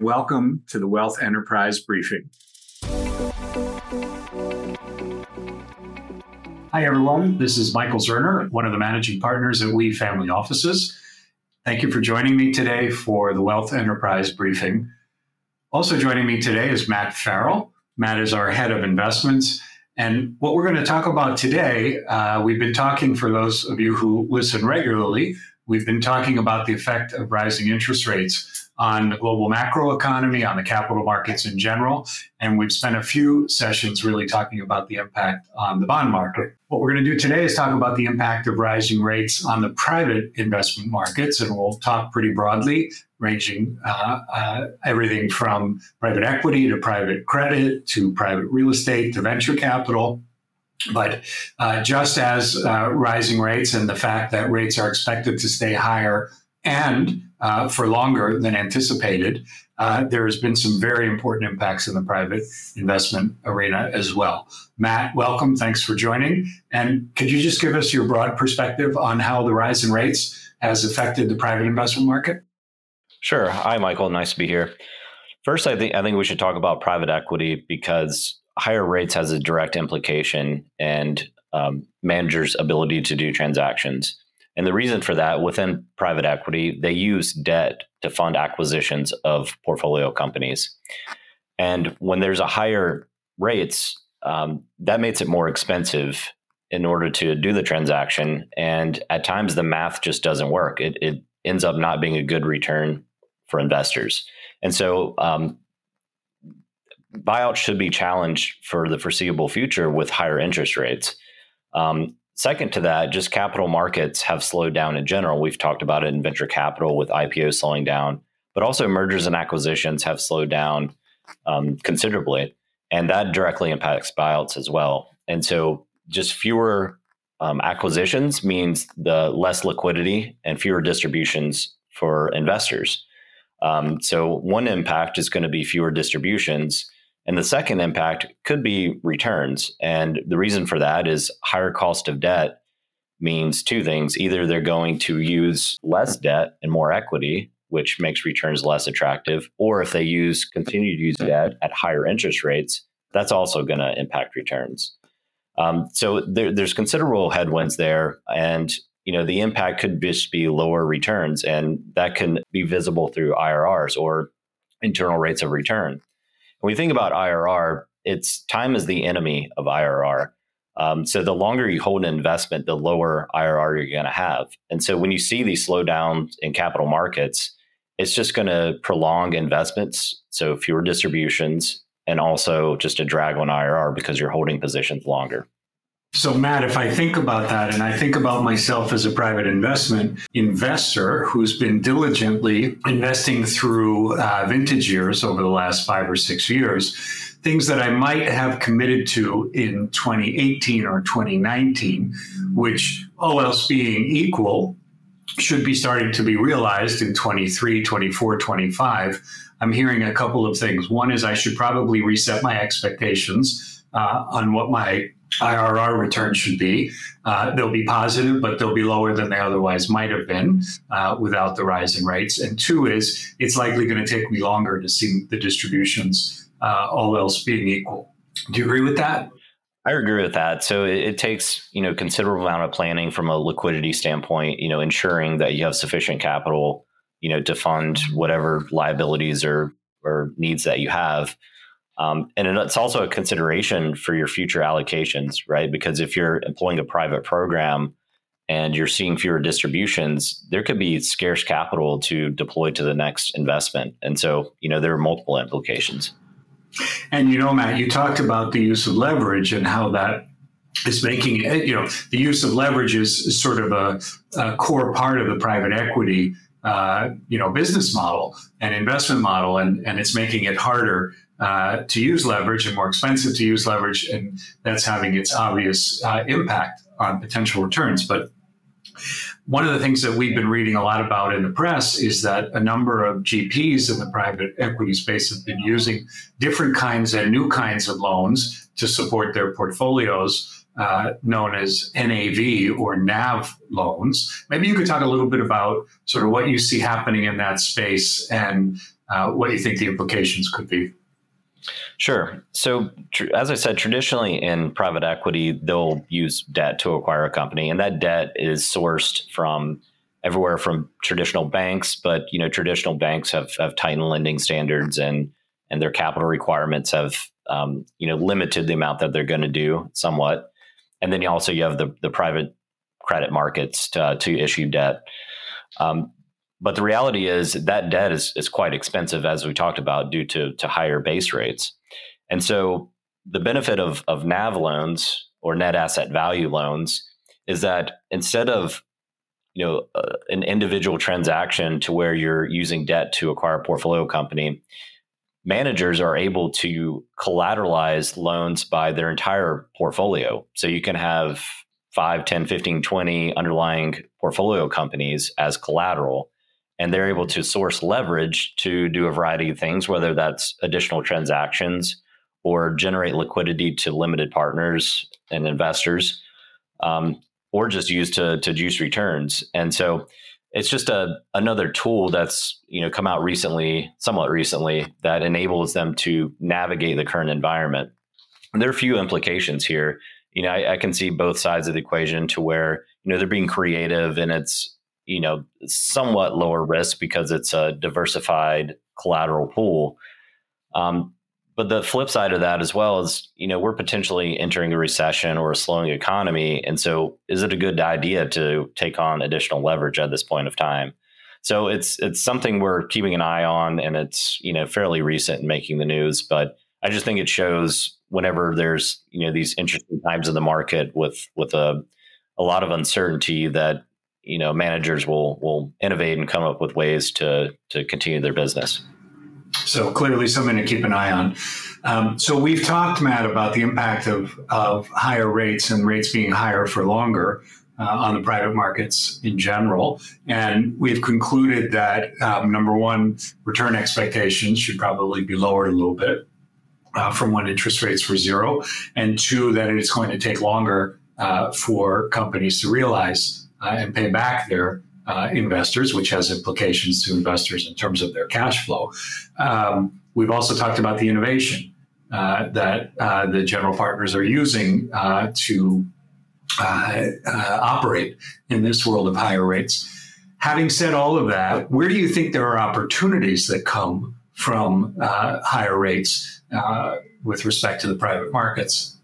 Welcome to the Wealth Enterprise Briefing. Hi, everyone. This is Michael Zeuner, one of the managing partners at We Family Offices. Thank you for joining me today for the Wealth Enterprise Briefing. Also joining me today is Matt Farrell. Matt is our head of investments. And what we're going to talk about today, uh, we've been talking for those of you who listen regularly, we've been talking about the effect of rising interest rates on the global macroeconomy, on the capital markets in general. And we've spent a few sessions really talking about the impact on the bond market. What we're going to do today is talk about the impact of rising rates on the private investment markets. And we'll talk pretty broadly, ranging uh, uh, everything from private equity to private credit to private real estate to venture capital. But uh, just as uh, rising rates and the fact that rates are expected to stay higher and uh, for longer than anticipated, uh, there has been some very important impacts in the private investment arena as well. Matt, welcome. Thanks for joining. And could you just give us your broad perspective on how the rise in rates has affected the private investment market? Sure. Hi, Michael. Nice to be here. First, I think I think we should talk about private equity because higher rates has a direct implication and um, managers' ability to do transactions. And the reason for that within private equity, they use debt to fund acquisitions of portfolio companies. And when there's a higher rates, um, that makes it more expensive in order to do the transaction. And at times, the math just doesn't work. It, it ends up not being a good return for investors. And so, um, buyouts should be challenged for the foreseeable future with higher interest rates. Um, Second to that, just capital markets have slowed down in general. We've talked about it in venture capital with IPOs slowing down, but also mergers and acquisitions have slowed down um, considerably. And that directly impacts buyouts as well. And so just fewer um, acquisitions means the less liquidity and fewer distributions for investors. Um, so one impact is going to be fewer distributions and the second impact could be returns. And the reason for that is higher cost of debt means two things. Either they're going to use less debt and more equity, which makes returns less attractive, or if they use continue to use debt at higher interest rates, that's also going to impact returns. Um, so there, there's considerable headwinds there, and you know the impact could just be lower returns, and that can be visible through IRRs or internal rates of return. When we think about IRR, it's time is the enemy of IRR. Um, so the longer you hold an investment, the lower IRR you're going to have. And so when you see these slowdowns in capital markets, it's just going to prolong investments, so fewer distributions, and also just a drag on IRR because you're holding positions longer. So, Matt, if I think about that and I think about myself as a private investment investor who's been diligently investing through uh, vintage years over the last five or six years, things that I might have committed to in 2018 or 2019, which, all else being equal, should be starting to be realized in 23, 24, 25. I'm hearing a couple of things. One is I should probably reset my expectations uh, on what my IRR return should be. Uh, they'll be positive, but they'll be lower than they otherwise might have been uh, without the rise in rates. And two is it's likely going to take me longer to see the distributions, uh, all else being equal. Do you agree with that? I agree with that. So it, it, takes you know considerable amount of planning from a liquidity standpoint. You know, ensuring that you have sufficient capital, you know, to fund whatever liabilities or or needs that you have. Um, and it's also a consideration for your future allocations, right? Because if you're employing a private program and you're seeing fewer distributions, there could be scarce capital to deploy to the next investment. And so, you know, there are multiple implications. And you know, Matt, you talked about the use of leverage and how that is making it, you know, the use of leverage is, sort of a, a, core part of the private equity, uh, you know, business model and investment model, and, and it's making it harder uh, to use leverage and more expensive to use leverage, and that's having its obvious uh, impact on potential returns. But one of the things that we've been reading a lot about in the press is that a number of GPs in the private equity space have been using different kinds and new kinds of loans to support their portfolios. Uh, known as NAV or NAV loans. Maybe you could talk a little bit about sort of what you see happening in that space and uh, what you think the implications could be. Sure. So, tr- as I said, traditionally in private equity, they'll use debt to acquire a company, and that debt is sourced from everywhere from traditional banks. But you know, traditional banks have have tightened lending standards, and and their capital requirements have um, you know limited the amount that they're going to do somewhat. And then you also you have the the private credit markets to, to issue debt. Um, but the reality is that debt is, is quite expensive, as we talked about, due to, to higher base rates. And so the benefit of, of NAV loans or net asset value loans is that instead of you know uh, an individual transaction to where you're using debt to acquire a portfolio company managers are able to collateralize loans by their entire portfolio so you can have 5 10 15 20 underlying portfolio companies as collateral and they're able to source leverage to do a variety of things, whether that's additional transactions or generate liquidity to limited partners and investors, um, or just use to to juice returns. And so it's just a another tool that's you know come out recently, somewhat recently, that enables them to navigate the current environment. And there are a few implications here. You know, I, I can see both sides of the equation to where you know they're being creative and it's you know somewhat lower risk because it's a diversified collateral pool. Um, but the flip side of that as well is, you know, we're potentially entering a recession or a slowing economy, and so is it a good idea to take on additional leverage at this point of time? So it's it's something we're keeping an eye on, and it's you know fairly recent in making the news. But I just think it shows whenever there's you know these interesting times in the market with with a a lot of uncertainty that you know managers will will innovate and come up with ways to to continue their business. So clearly, something to keep an eye on. Um, so we've talked, Matt, about the impact of of higher rates and rates being higher for longer. Uh, on the private markets in general. And we've concluded that um, number one, return expectations should probably be lowered a little bit uh, from when interest rates were zero. And two, that it's going to take longer uh, for companies to realize uh, and pay back their uh, investors, which has implications to investors in terms of their cash flow. Um, we've also talked about the innovation uh, that uh, the general partners are using uh, to uh, operate in this world of higher rates. Having said all of that, where do you think there are opportunities that come from higher rates with respect to the private markets?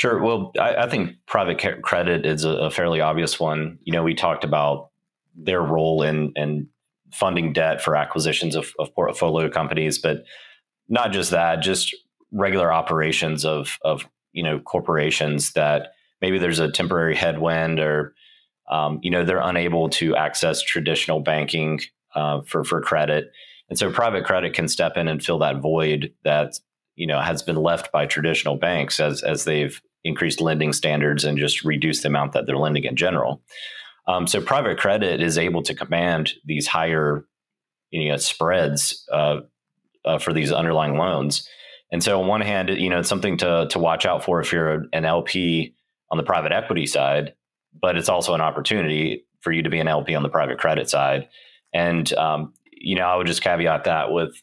Sure. Well, I, I think private credit is a, a, fairly obvious one. You know, we talked about their role in in funding debt for acquisitions of, of portfolio companies, but not just that, just regular operations of of you know corporations that maybe there's a temporary headwind or um, you know they're unable to access traditional banking uh, for for credit, and so private credit can step in and fill that void that you know has been left by traditional banks as as they've increased lending standards and just reduce the amount that they're lending in general. Um, so private credit is able to command these higher you know spreads uh, uh, for these underlying loans. And so on one hand, you know, it's something to to watch out for if you're an LP on the private equity side, but it's also an opportunity for you to be an LP on the private credit side. And um, you know, I would just caveat that with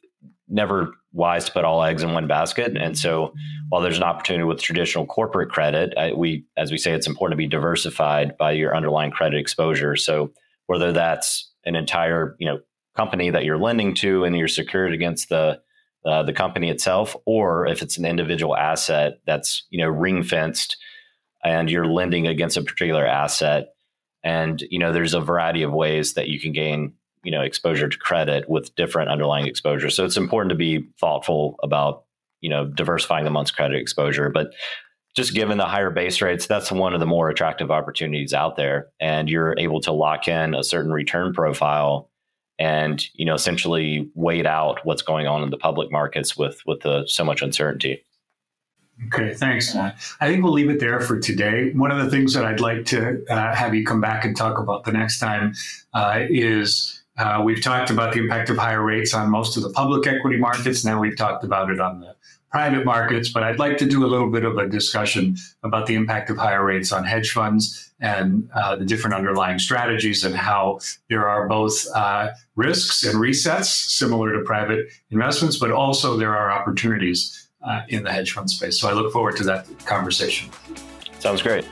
never wise to put all eggs in one basket. And so, while there's an opportunity with traditional corporate credit, I, we, as we say, it's important to be diversified by your underlying credit exposure. So, whether that's an entire, you know, company that you're lending to and you're secured against the uh, the company itself, or if it's an individual asset that's you know ring fenced and you're lending against a particular asset, and you know there's a variety of ways that you can gain you know exposure to credit with different underlying exposure. So it's important to be thoughtful about you know diversifying amongst credit exposure, but just given the higher base rates, that's one of the more attractive opportunities out there, and you're able to lock in a certain return profile and you know essentially wait out what's going on in the public markets with with the, so much uncertainty. Okay, thanks. I think we'll leave it there for today. One of the things that I'd like to uh, have you come back and talk about the next time uh, is uh, we've talked about the impact of higher rates on most of the public equity markets. Now we've talked about it on the private markets, but I'd like to do a little bit of a discussion about the impact of higher rates on hedge funds and uh, the different underlying strategies and how there are both uh, risks and resets similar to private investments, but also there are opportunities uh, in the hedge fund space. So I look forward to that conversation. Sounds great.